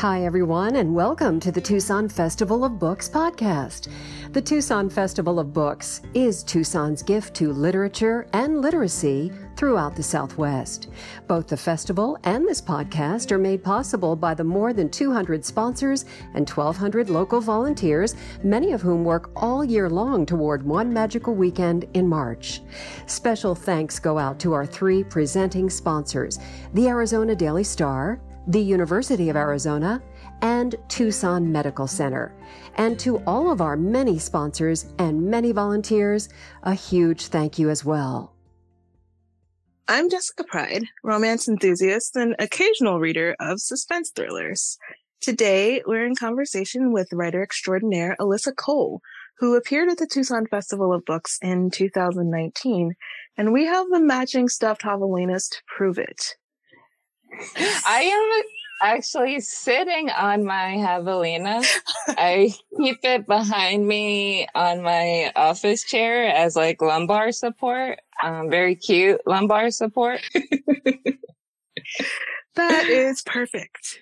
Hi, everyone, and welcome to the Tucson Festival of Books podcast. The Tucson Festival of Books is Tucson's gift to literature and literacy throughout the Southwest. Both the festival and this podcast are made possible by the more than 200 sponsors and 1,200 local volunteers, many of whom work all year long toward one magical weekend in March. Special thanks go out to our three presenting sponsors the Arizona Daily Star, the University of Arizona, and Tucson Medical Center. And to all of our many sponsors and many volunteers, a huge thank you as well. I'm Jessica Pride, romance enthusiast and occasional reader of suspense thrillers. Today, we're in conversation with writer extraordinaire Alyssa Cole, who appeared at the Tucson Festival of Books in 2019, and we have the matching stuffed javelinas to prove it. I am actually sitting on my javelina. I keep it behind me on my office chair as like lumbar support. Um, very cute lumbar support. that is perfect.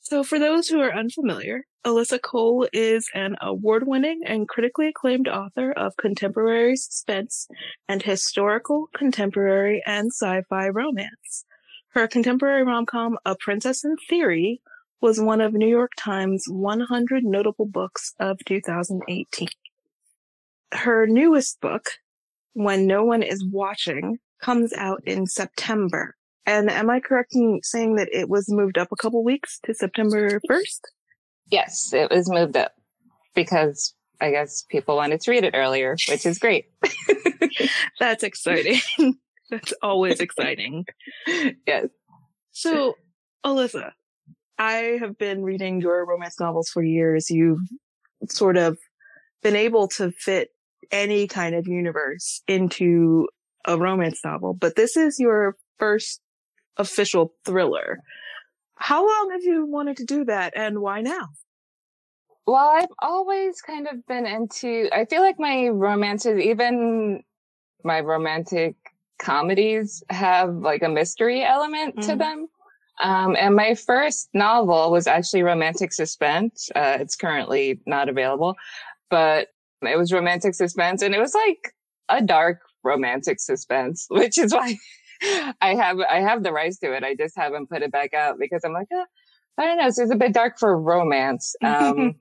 So, for those who are unfamiliar, Alyssa Cole is an award winning and critically acclaimed author of contemporary suspense and historical, contemporary, and sci fi romance. Her contemporary rom-com, A Princess in Theory, was one of New York Times 100 notable books of 2018. Her newest book, When No One Is Watching, comes out in September. And am I correct in saying that it was moved up a couple weeks to September 1st? Yes, it was moved up because I guess people wanted to read it earlier, which is great. That's exciting. That's always exciting. yes. So, Alyssa, I have been reading your romance novels for years. You've sort of been able to fit any kind of universe into a romance novel, but this is your first official thriller. How long have you wanted to do that and why now? Well, I've always kind of been into, I feel like my romances, even my romantic comedies have like a mystery element mm-hmm. to them. Um, and my first novel was actually romantic suspense. Uh, it's currently not available, but it was romantic suspense and it was like a dark romantic suspense, which is why I have, I have the rights to it. I just haven't put it back out because I'm like, oh, I don't know. It's, it's a bit dark for romance. Um,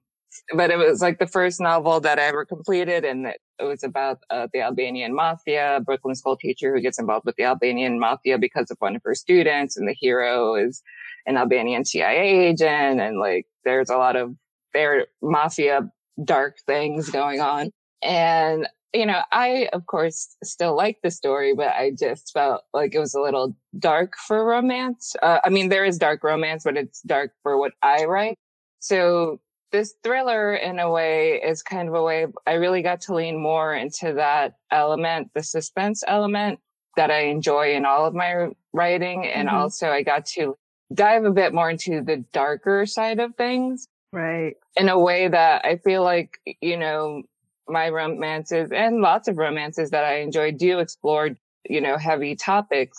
but it was like the first novel that I ever completed, and it, it was about uh, the Albanian mafia, a Brooklyn school teacher who gets involved with the Albanian mafia because of one of her students, and the hero is an Albanian CIA agent, and like there's a lot of their mafia dark things going on, and you know, I of course still like the story, but I just felt like it was a little dark for romance. Uh, I mean, there is dark romance, but it's dark for what I write. So this thriller in a way is kind of a way I really got to lean more into that element, the suspense element that I enjoy in all of my writing. And mm-hmm. also I got to dive a bit more into the darker side of things. Right. In a way that I feel like, you know, my romances and lots of romances that I enjoy do explore, you know, heavy topics.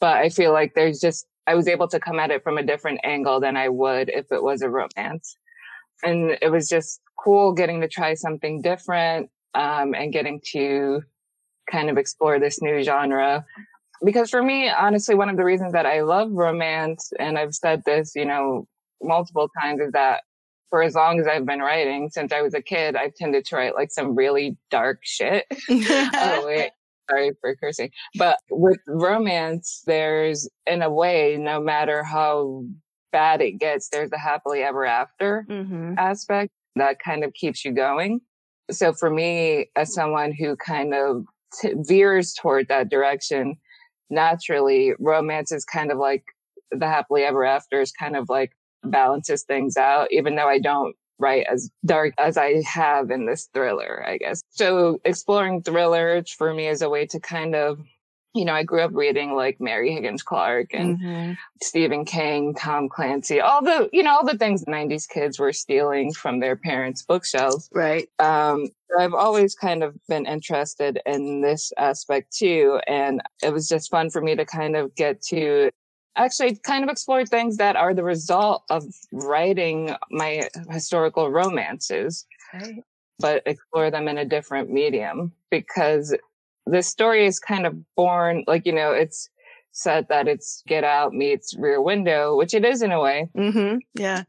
But I feel like there's just, I was able to come at it from a different angle than I would if it was a romance and it was just cool getting to try something different um, and getting to kind of explore this new genre. Because for me, honestly, one of the reasons that I love romance, and I've said this, you know, multiple times, is that for as long as I've been writing, since I was a kid, I've tended to write like some really dark shit. oh, wait. Sorry for cursing. But with romance, there's, in a way, no matter how bad it gets, there's a happily ever after mm-hmm. aspect that kind of keeps you going. So for me, as someone who kind of t- veers toward that direction, naturally, romance is kind of like the happily ever after is kind of like balances things out, even though I don't write as dark as I have in this thriller, I guess. So exploring thrillers for me is a way to kind of you know, I grew up reading like Mary Higgins Clark and mm-hmm. Stephen King, Tom Clancy, all the, you know, all the things 90s kids were stealing from their parents' bookshelves. Right. Um, I've always kind of been interested in this aspect too. And it was just fun for me to kind of get to actually kind of explore things that are the result of writing my historical romances, right. but explore them in a different medium because the story is kind of born, like, you know, it's said that it's Get Out meets Rear Window, which it is in a way. Mm-hmm. Yeah.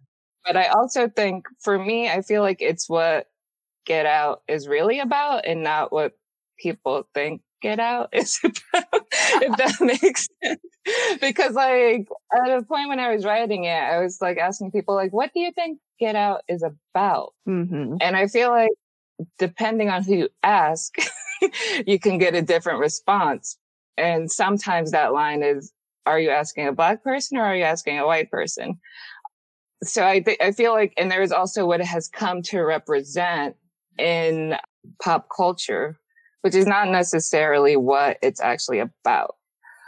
But I also think for me, I feel like it's what Get Out is really about and not what people think Get Out is about, if that makes sense. Because like at a point when I was writing it, I was like asking people like, what do you think Get Out is about? Mm-hmm. And I feel like depending on who you ask, you can get a different response. And sometimes that line is, are you asking a black person or are you asking a white person? So I th- I feel like, and there's also what it has come to represent in pop culture, which is not necessarily what it's actually about.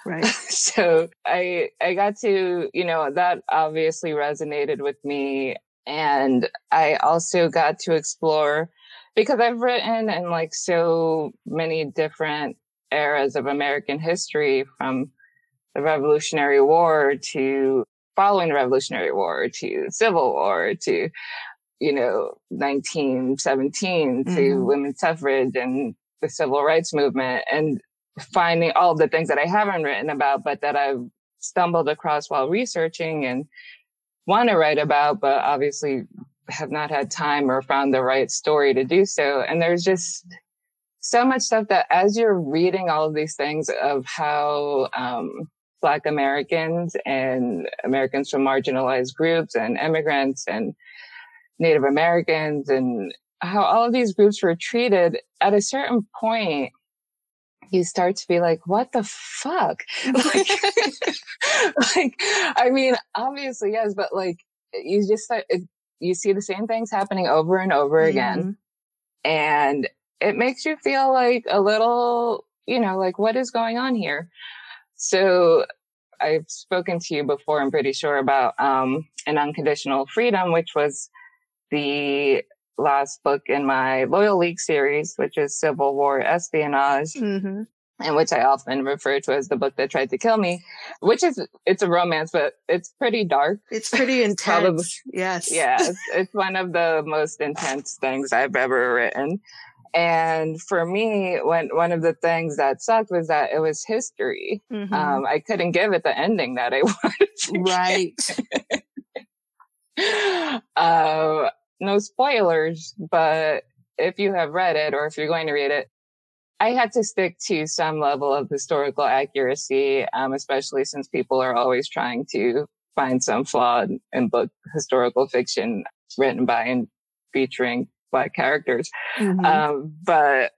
Right. so I, I got to, you know, that obviously resonated with me. And I also got to explore because I've written in like so many different eras of American history from the Revolutionary War to following the Revolutionary War to Civil War to, you know, 1917 to mm-hmm. women's suffrage and the civil rights movement and finding all the things that I haven't written about, but that I've stumbled across while researching and want to write about, but obviously have not had time or found the right story to do so. And there's just so much stuff that as you're reading all of these things of how um, Black Americans and Americans from marginalized groups and immigrants and Native Americans and how all of these groups were treated at a certain point, you start to be like, what the fuck? like, like, I mean, obviously, yes, but like, you just start, it, you see the same things happening over and over mm-hmm. again. And it makes you feel like a little, you know, like what is going on here? So I've spoken to you before, I'm pretty sure about, um, an unconditional freedom, which was the last book in my Loyal League series, which is Civil War espionage. Mm-hmm and which I often refer to as the book that tried to kill me, which is it's a romance, but it's pretty dark. It's pretty intense. Probably, yes. Yeah. It's, it's one of the most intense things I've ever written. And for me, when one of the things that sucked was that it was history. Mm-hmm. Um, I couldn't give it the ending that I wanted. right. uh, no spoilers, but if you have read it or if you're going to read it, I had to stick to some level of historical accuracy, um, especially since people are always trying to find some flaw in book historical fiction written by and featuring black characters. Mm-hmm. Um, but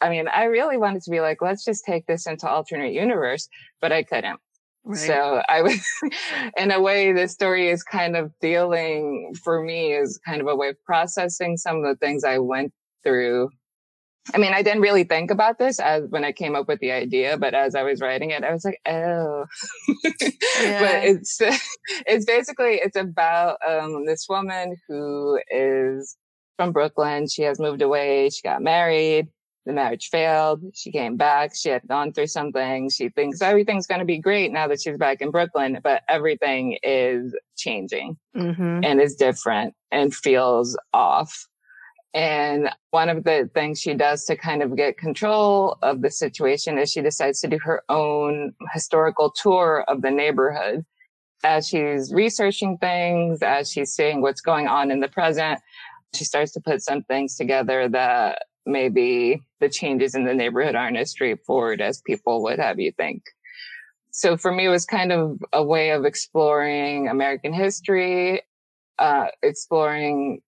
I mean, I really wanted to be like, let's just take this into alternate universe, but I couldn't. Right. So I was, in a way, the story is kind of dealing for me is kind of a way of processing some of the things I went through I mean, I didn't really think about this as when I came up with the idea, but as I was writing it, I was like, oh, yeah. but it's, it's basically, it's about, um, this woman who is from Brooklyn. She has moved away. She got married. The marriage failed. She came back. She had gone through something. She thinks everything's going to be great now that she's back in Brooklyn, but everything is changing mm-hmm. and is different and feels off. And one of the things she does to kind of get control of the situation is she decides to do her own historical tour of the neighborhood. As she's researching things, as she's seeing what's going on in the present, she starts to put some things together that maybe the changes in the neighborhood aren't as straightforward as people would have you think. So for me, it was kind of a way of exploring American history, uh, exploring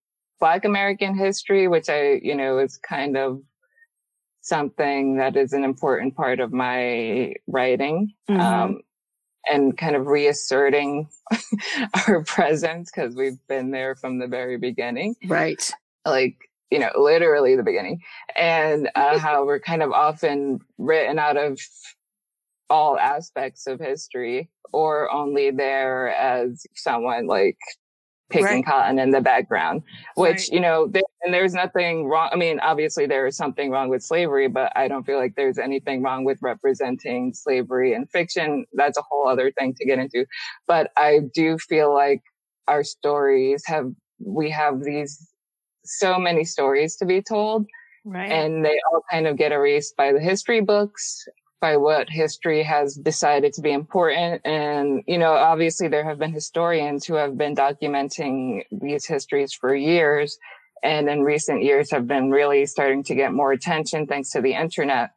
Black American history, which I, you know, is kind of something that is an important part of my writing. Mm-hmm. Um, and kind of reasserting our presence because we've been there from the very beginning. Right. Like, you know, literally the beginning. And uh, how we're kind of often written out of all aspects of history or only there as someone like picking Right. cotton in the background, which, Right. you know, there, and there's nothing wrong. I mean, obviously there is something wrong with slavery, but I don't feel like there's anything wrong with representing slavery in fiction. That's a whole other thing to get into. But I do feel like our stories have, we have these so many stories to be told Right. and they all kind of get erased by the history books by what history has decided to be important. And you know obviously there have been historians who have been documenting these histories for years. And in recent years have been really starting to get more attention thanks to the internet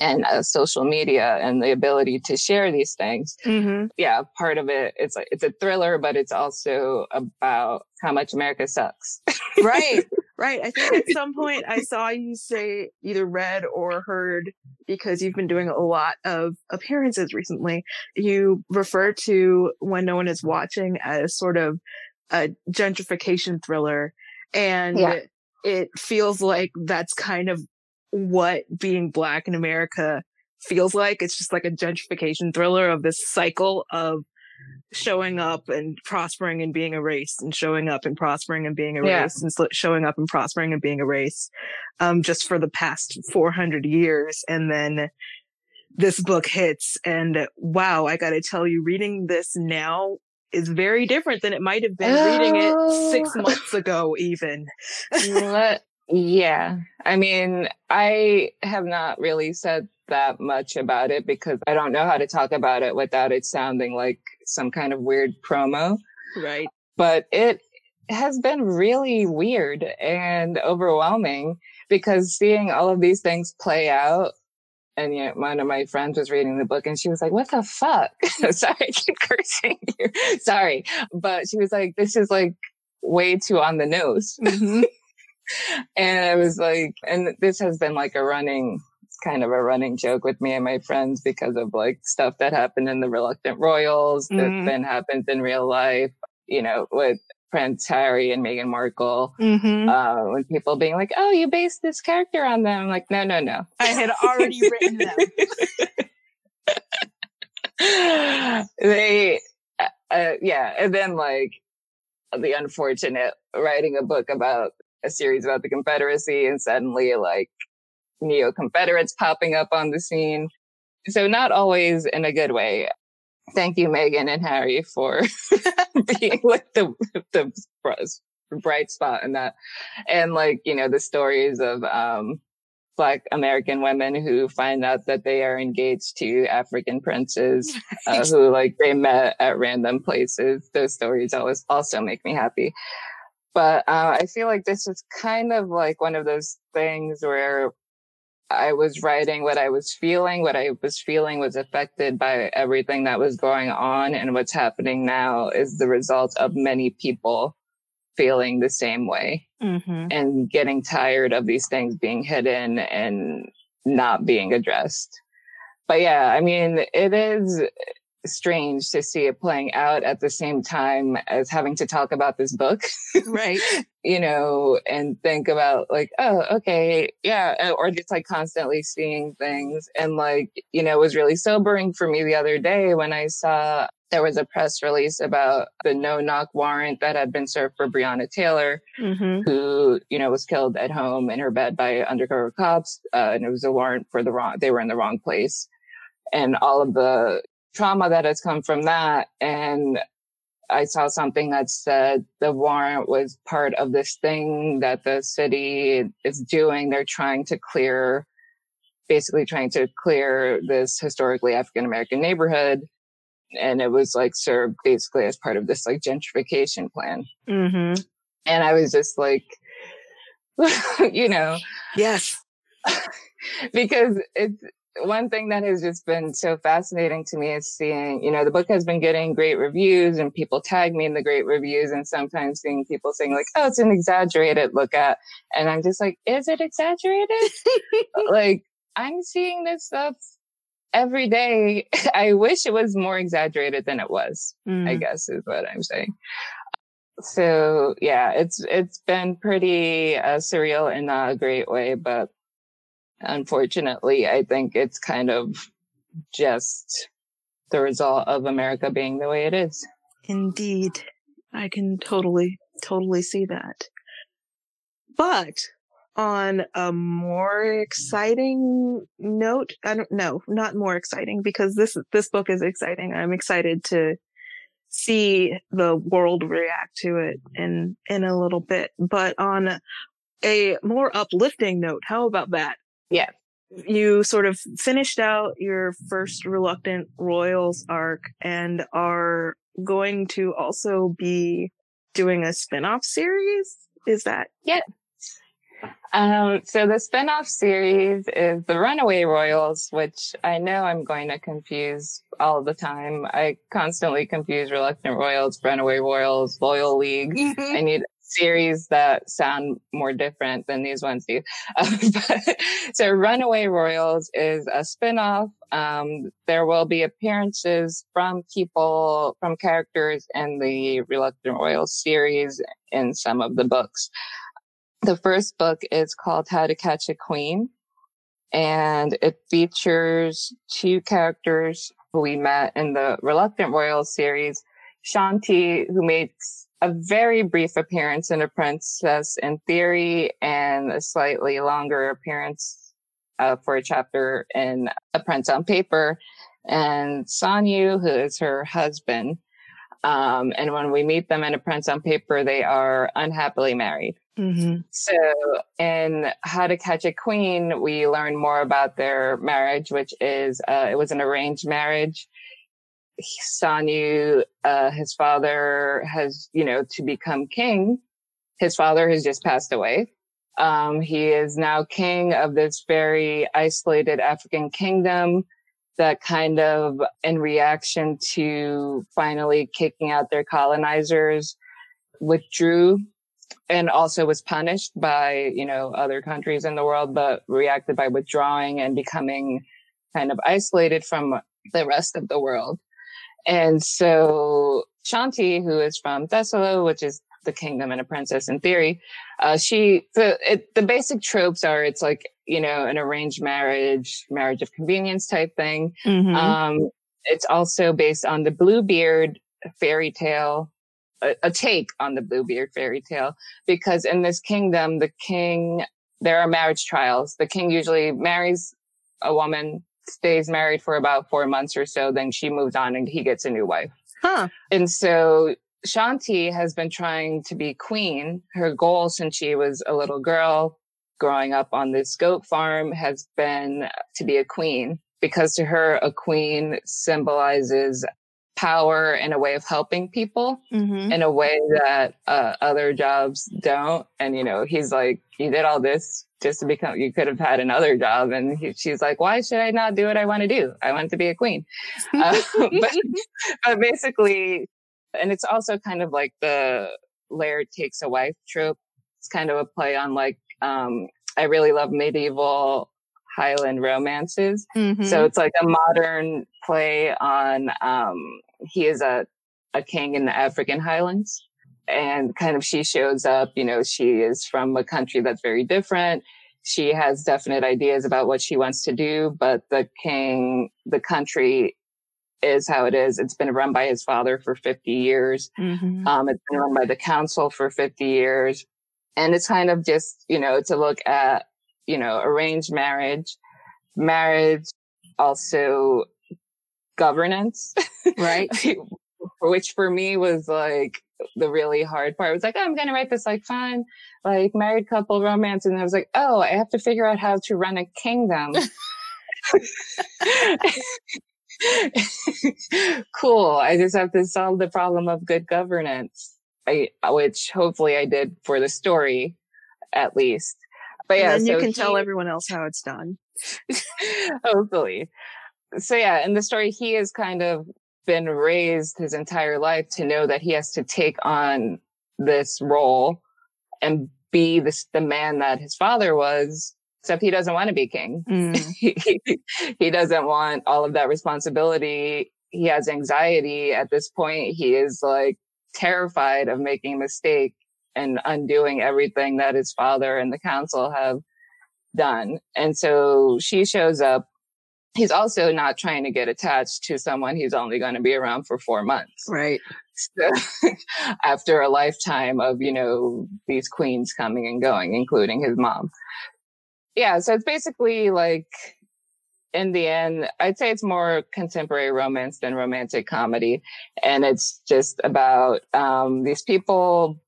and uh, social media and the ability to share these things. Hmm yeah part of it it's like it's a thriller but it's also about how much america sucks. Right right i think at some point i saw you say either read or heard because you've been doing a lot of appearances recently you refer to when no one is watching as sort of a gentrification thriller and Yeah. it feels like that's kind of what being black in america feels like it's just like a gentrification thriller of this cycle of showing up and prospering and being erased and showing up and prospering and being Yeah. erased and sl- showing up and prospering and being erased um just for the past 400 years and then this book hits and wow i got to tell you reading this now is very different than it might have been reading it 6 Oh. months ago even yeah. I mean, I have not really said that much about it because I don't know how to talk about it without it sounding like some kind of weird promo. right But it has been really weird and overwhelming because seeing all of these things play out. And yet, one of my friends was reading the book and she was like, What the fuck? Sorry, I keep cursing you. Sorry. But she was like, This is like way too on the nose. Mhm. and I was like, and this has been like a running, kind of a running joke with me and my friends because of like stuff that happened in the Reluctant Royals that Mhm. then happens in real life, you know, with Prince Harry and Meghan Markle. Mhm. Uh, when people being like, oh, you based this character on them. I'm like, no, no, no. i had already written them they, uh, uh, yeah. And then like the unfortunate writing a book about a series about the Confederacy and suddenly like neo Confederates popping up on the scene. So not always in a good way. Thank you, Meghan and Harry, for being like the the bright spot in that, and like you know the stories of um, Black American women who find out that they are engaged to African princes uh, who like they met at random places. Those stories always also make me happy. But uh, I feel like this is kind of like one of those things where I was writing what I was feeling. What I was feeling was affected by everything that was going on. And what's happening now is the result of many people feeling the same way mm-hmm. and getting tired of these things being hidden and not being addressed. But yeah, I mean, it is strange to see it playing out at the same time as having to talk about this book, right you know, and think about like, oh, okay, yeah, or just like constantly seeing things. And like, you know, it was really sobering for me the other day when I saw there was a press release about the no knock warrant that had been served for Breonna Taylor mm-hmm. who you know was killed at home in her bed by undercover cops uh, and it was a warrant for the wrong they were in the wrong place and all of the trauma that has come from that and i saw something that said the warrant was part of this thing that the city is doing. They're trying to clear basically trying to clear this historically african american neighborhood and it was like served basically as part of this like gentrification plan. Mm-hmm. and I was just like, you know, yes. because it's one thing that has just been so fascinating to me is seeing, you know, the book has been getting great reviews and people tag me in the great reviews and sometimes seeing people saying like, oh, it's an exaggerated look at. And I'm just like, is it exaggerated? like I'm seeing this stuff every day. I wish it was more exaggerated than it was. Mm. I guess is what I'm saying. So yeah, it's it's been pretty uh, surreal in a great way, but unfortunately, I think it's kind of just the result of America being the way it is. Indeed. I can totally, totally see that. But on a more exciting note, I don't know, not more exciting because this this book is exciting. I'm excited to see the world react to it in in a little bit. But on a more uplifting note, how about that? Yeah. You sort of finished out your first reluctant royals arc and are going to also be doing a spin-off series. Is that? Yeah. Um, so the spin-off series is the Runaway Royals, which I know I'm going to confuse all the time. I constantly confuse Reluctant Royals, Runaway Royals, Loyal League. I need series that sound more different than these ones do. Um, but, so Runaway Royals is a spin-off. Um, there will be appearances from people, from characters in the Reluctant Royals series in some of the books. The first book is called How to Catch a Queen, and it features two characters who we met in the Reluctant Royals series. Shanti, who makes a very brief appearance in A Princess in Theory and a slightly longer appearance uh, for a chapter in A Prince on Paper, and Sanyu, who is her husband. Um, and when we meet them in A Prince on Paper, they are unhappily married. Mm-hmm. So in How to Catch a Queen, we learn more about their marriage, which is, uh, it was an arranged marriage. Sanyu, uh, his father has, you know, to become king. His father has just passed away. Um, he is now king of this very isolated African kingdom that kind of in reaction to finally kicking out their colonizers withdrew and also was punished by, you know, other countries in the world, but reacted by withdrawing and becoming kind of isolated from the rest of the world. And so Shanti, who is from Thesolo, which is the kingdom and a princess in theory, uh, she, the, it, the basic tropes are it's like, you know, an arranged marriage, marriage of convenience type thing. Mm-hmm. Um, it's also based on the Bluebeard fairy tale a, a take on the Bluebeard fairy tale because in this kingdom, the king, there are marriage trials. The king usually marries a woman, stays married for about four months or so, then she moves on and he gets a new wife. Huh. And so Shanti has been trying to be queen. Her goal since she was a little girl growing up on this goat farm has been to be a queen because to her, a queen symbolizes power and a way of helping people Mm-hmm. in a way that uh, other jobs don't. And, you know, he's like, you did all this just to become, you could have had another job. And he, she's like, why should I not do what I want to do? I want to be a queen. Uh, but, but basically, and it's also kind of like the Laird takes a wife trope. It's kind of a play on like, um, I really love medieval Highland romances. Mhm. So it's like a modern play on um he is a a king in the African highlands and kind of she shows up, you know, she is from a country that's very different. She has definite ideas about what she wants to do, but the king, the country is how it is. It's been run by his father for 50 years. Mhm. Um, it's been run by the council for 50 years. And it's kind of just, you know, to look at, you know, arranged marriage, marriage, also governance, right. which for me was like the really hard part. I was like, oh, I'm going to write this like fun, like married couple romance. And I was like, oh, I have to figure out how to run a kingdom. cool. I just have to solve the problem of good governance, I, which hopefully I did for the story, at least. But yeah, and then you so can tell everyone else how it's done. hopefully. So yeah, in the story, he has kind of been raised his entire life to know that he has to take on this role and be this the man that his father was. Except he doesn't want to be king. Mm. he, he doesn't want all of that responsibility. He has anxiety at this point. He is like terrified of making a mistake and undoing everything that his father and the council have done. And so she shows up he's also not trying to get attached to someone he's only going to be around for four months. Right. So, after a lifetime of, you know, these queens coming and going, including his mom. Yeah. So it's basically like, in the end, I'd say it's more contemporary romance than romantic comedy. And it's just about, um, these people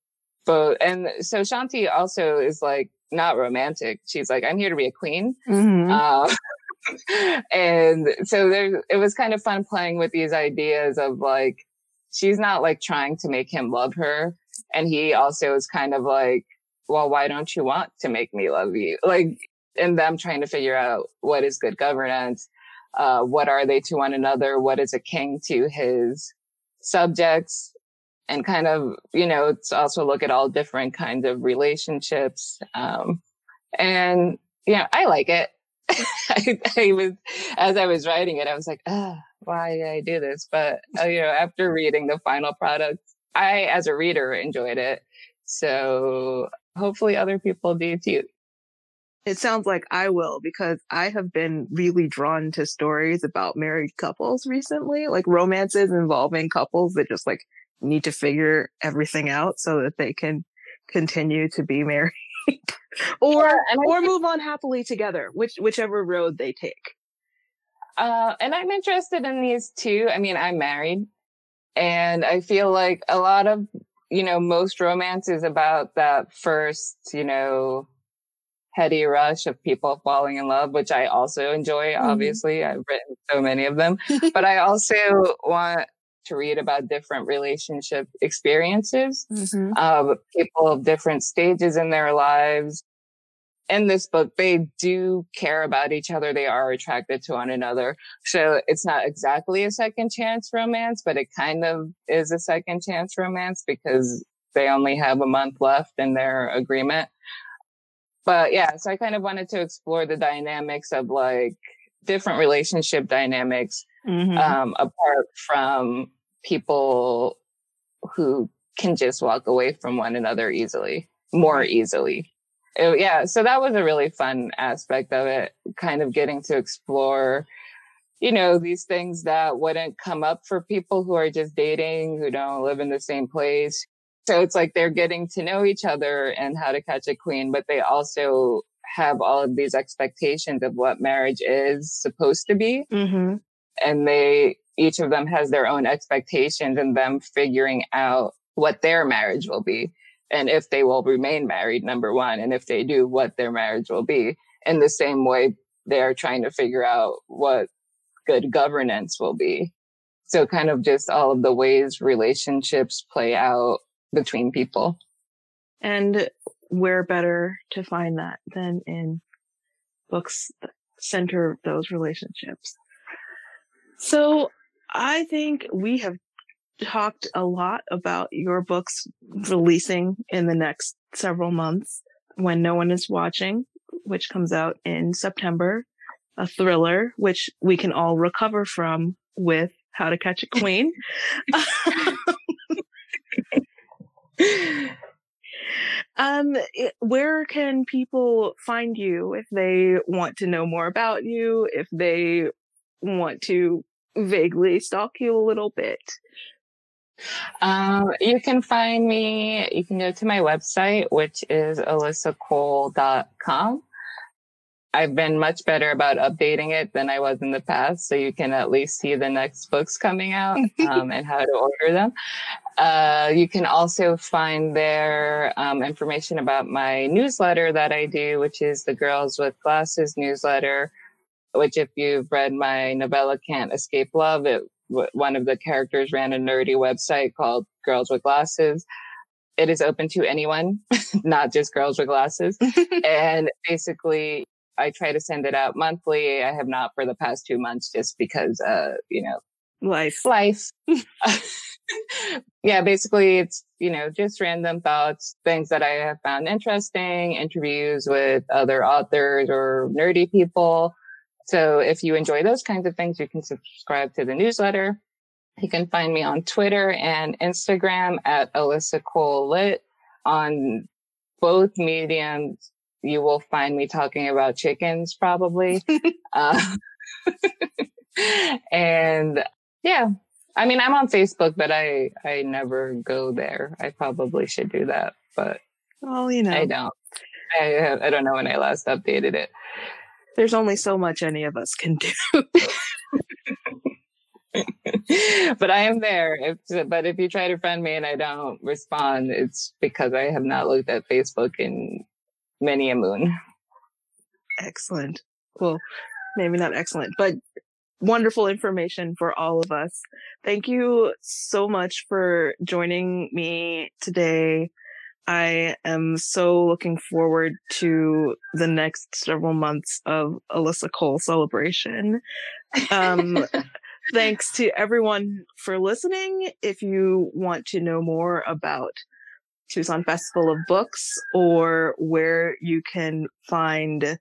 both. And so Shanti also is like, not romantic. She's like, I'm here to be a queen. Mm-hmm. Uh, and so there, it was kind of fun playing with these ideas of like, she's not like trying to make him love her. And he also is kind of like, well, why don't you want to make me love you? Like, and them trying to figure out what is good governance. Uh, what are they to one another? What is a king to his subjects? And kind of, you know, it's also look at all different kinds of relationships. Um, and, yeah, I like it. I, I, was, as I was writing it, I was like, why did I do this? But, uh, you know, after reading the final product, I, as a reader, enjoyed it. So hopefully other people do too. It sounds like I will because I have been really drawn to stories about married couples recently, like romances involving couples that just like need to figure everything out so that they can continue to be married or yeah, or move on happily together, which whichever road they take. Uh, and I'm interested in these too. I mean, I'm married, and I feel like a lot of you know most romance is about that first you know heady rush of people falling in love, which I also enjoy. Mm-hmm. Obviously, I've written so many of them, but I also want to read about different relationship experiences mm-hmm. of people of different stages in their lives. In this book, they do care about each other. They are attracted to one another. So it's not exactly a second chance romance, but it kind of is a second chance romance because they only have a month left in their agreement. But yeah, so I kind of wanted to explore the dynamics of like different relationship dynamics mm-hmm. um, apart from people who can just walk away from one another easily, more easily. It, yeah, so that was a really fun aspect of it, kind of getting to explore, you know, these things that wouldn't come up for people who are just dating, who don't live in the same place. So it's like they're getting to know each other and how to catch a queen, but they also have all of these expectations of what marriage is supposed to be. Mm-hmm. And they each of them has their own expectations and them figuring out what their marriage will be and if they will remain married, number one, and if they do, what their marriage will be. In the same way, they're trying to figure out what good governance will be. So kind of just all of the ways relationships play out between people. And where better to find that than in books that center those relationships. So I think we have talked a lot about your books releasing in the next several months when no one is watching, which comes out in September, a thriller, which we can all recover from with How to Catch a Queen. um, where can people find you if they want to know more about you, if they want to vaguely stalk you a little bit? Um, you can find me, you can go to my website, which is alyssacole.com. I've been much better about updating it than I was in the past. So you can at least see the next books coming out um, and how to order them. Uh, you can also find there um, information about my newsletter that I do, which is the Girls with Glasses newsletter which if you've read my novella Can't Escape Love, it one of the characters ran a nerdy website called Girls with Glasses. It is open to anyone, not just girls with glasses. and basically, I try to send it out monthly. I have not for the past two months just because, uh, you know, life, life. yeah, basically it's, you know, just random thoughts, things that I have found interesting, interviews with other authors or nerdy people. So if you enjoy those kinds of things, you can subscribe to the newsletter. You can find me on Twitter and Instagram at Alyssa Cole Lit. On both mediums, you will find me talking about chickens probably. uh, and yeah, I mean, I'm on Facebook, but I I never go there. I probably should do that, but well, you know, I don't. I I don't know when I last updated it. There's only so much any of us can do. but I am there. If, but if you try to friend me and I don't respond, it's because I have not looked at Facebook in many a moon. Excellent. Well, maybe not excellent, but wonderful information for all of us. Thank you so much for joining me today. I am so looking forward to the next several months of Alyssa Cole celebration. Um, thanks to everyone for listening. If you want to know more about Tucson Festival of Books or where you can find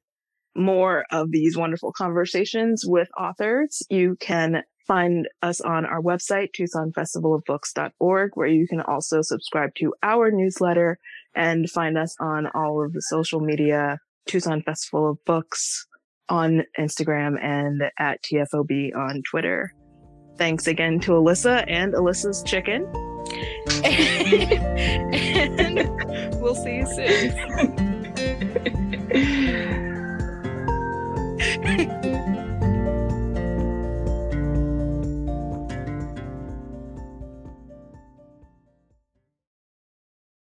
more of these wonderful conversations with authors, you can find us on our website, TucsonFestivalOfBooks.org, where you can also subscribe to our newsletter and find us on all of the social media, Tucson Festival of Books on Instagram and at TFOB on Twitter. Thanks again to Alyssa and Alyssa's chicken. and we'll see you soon.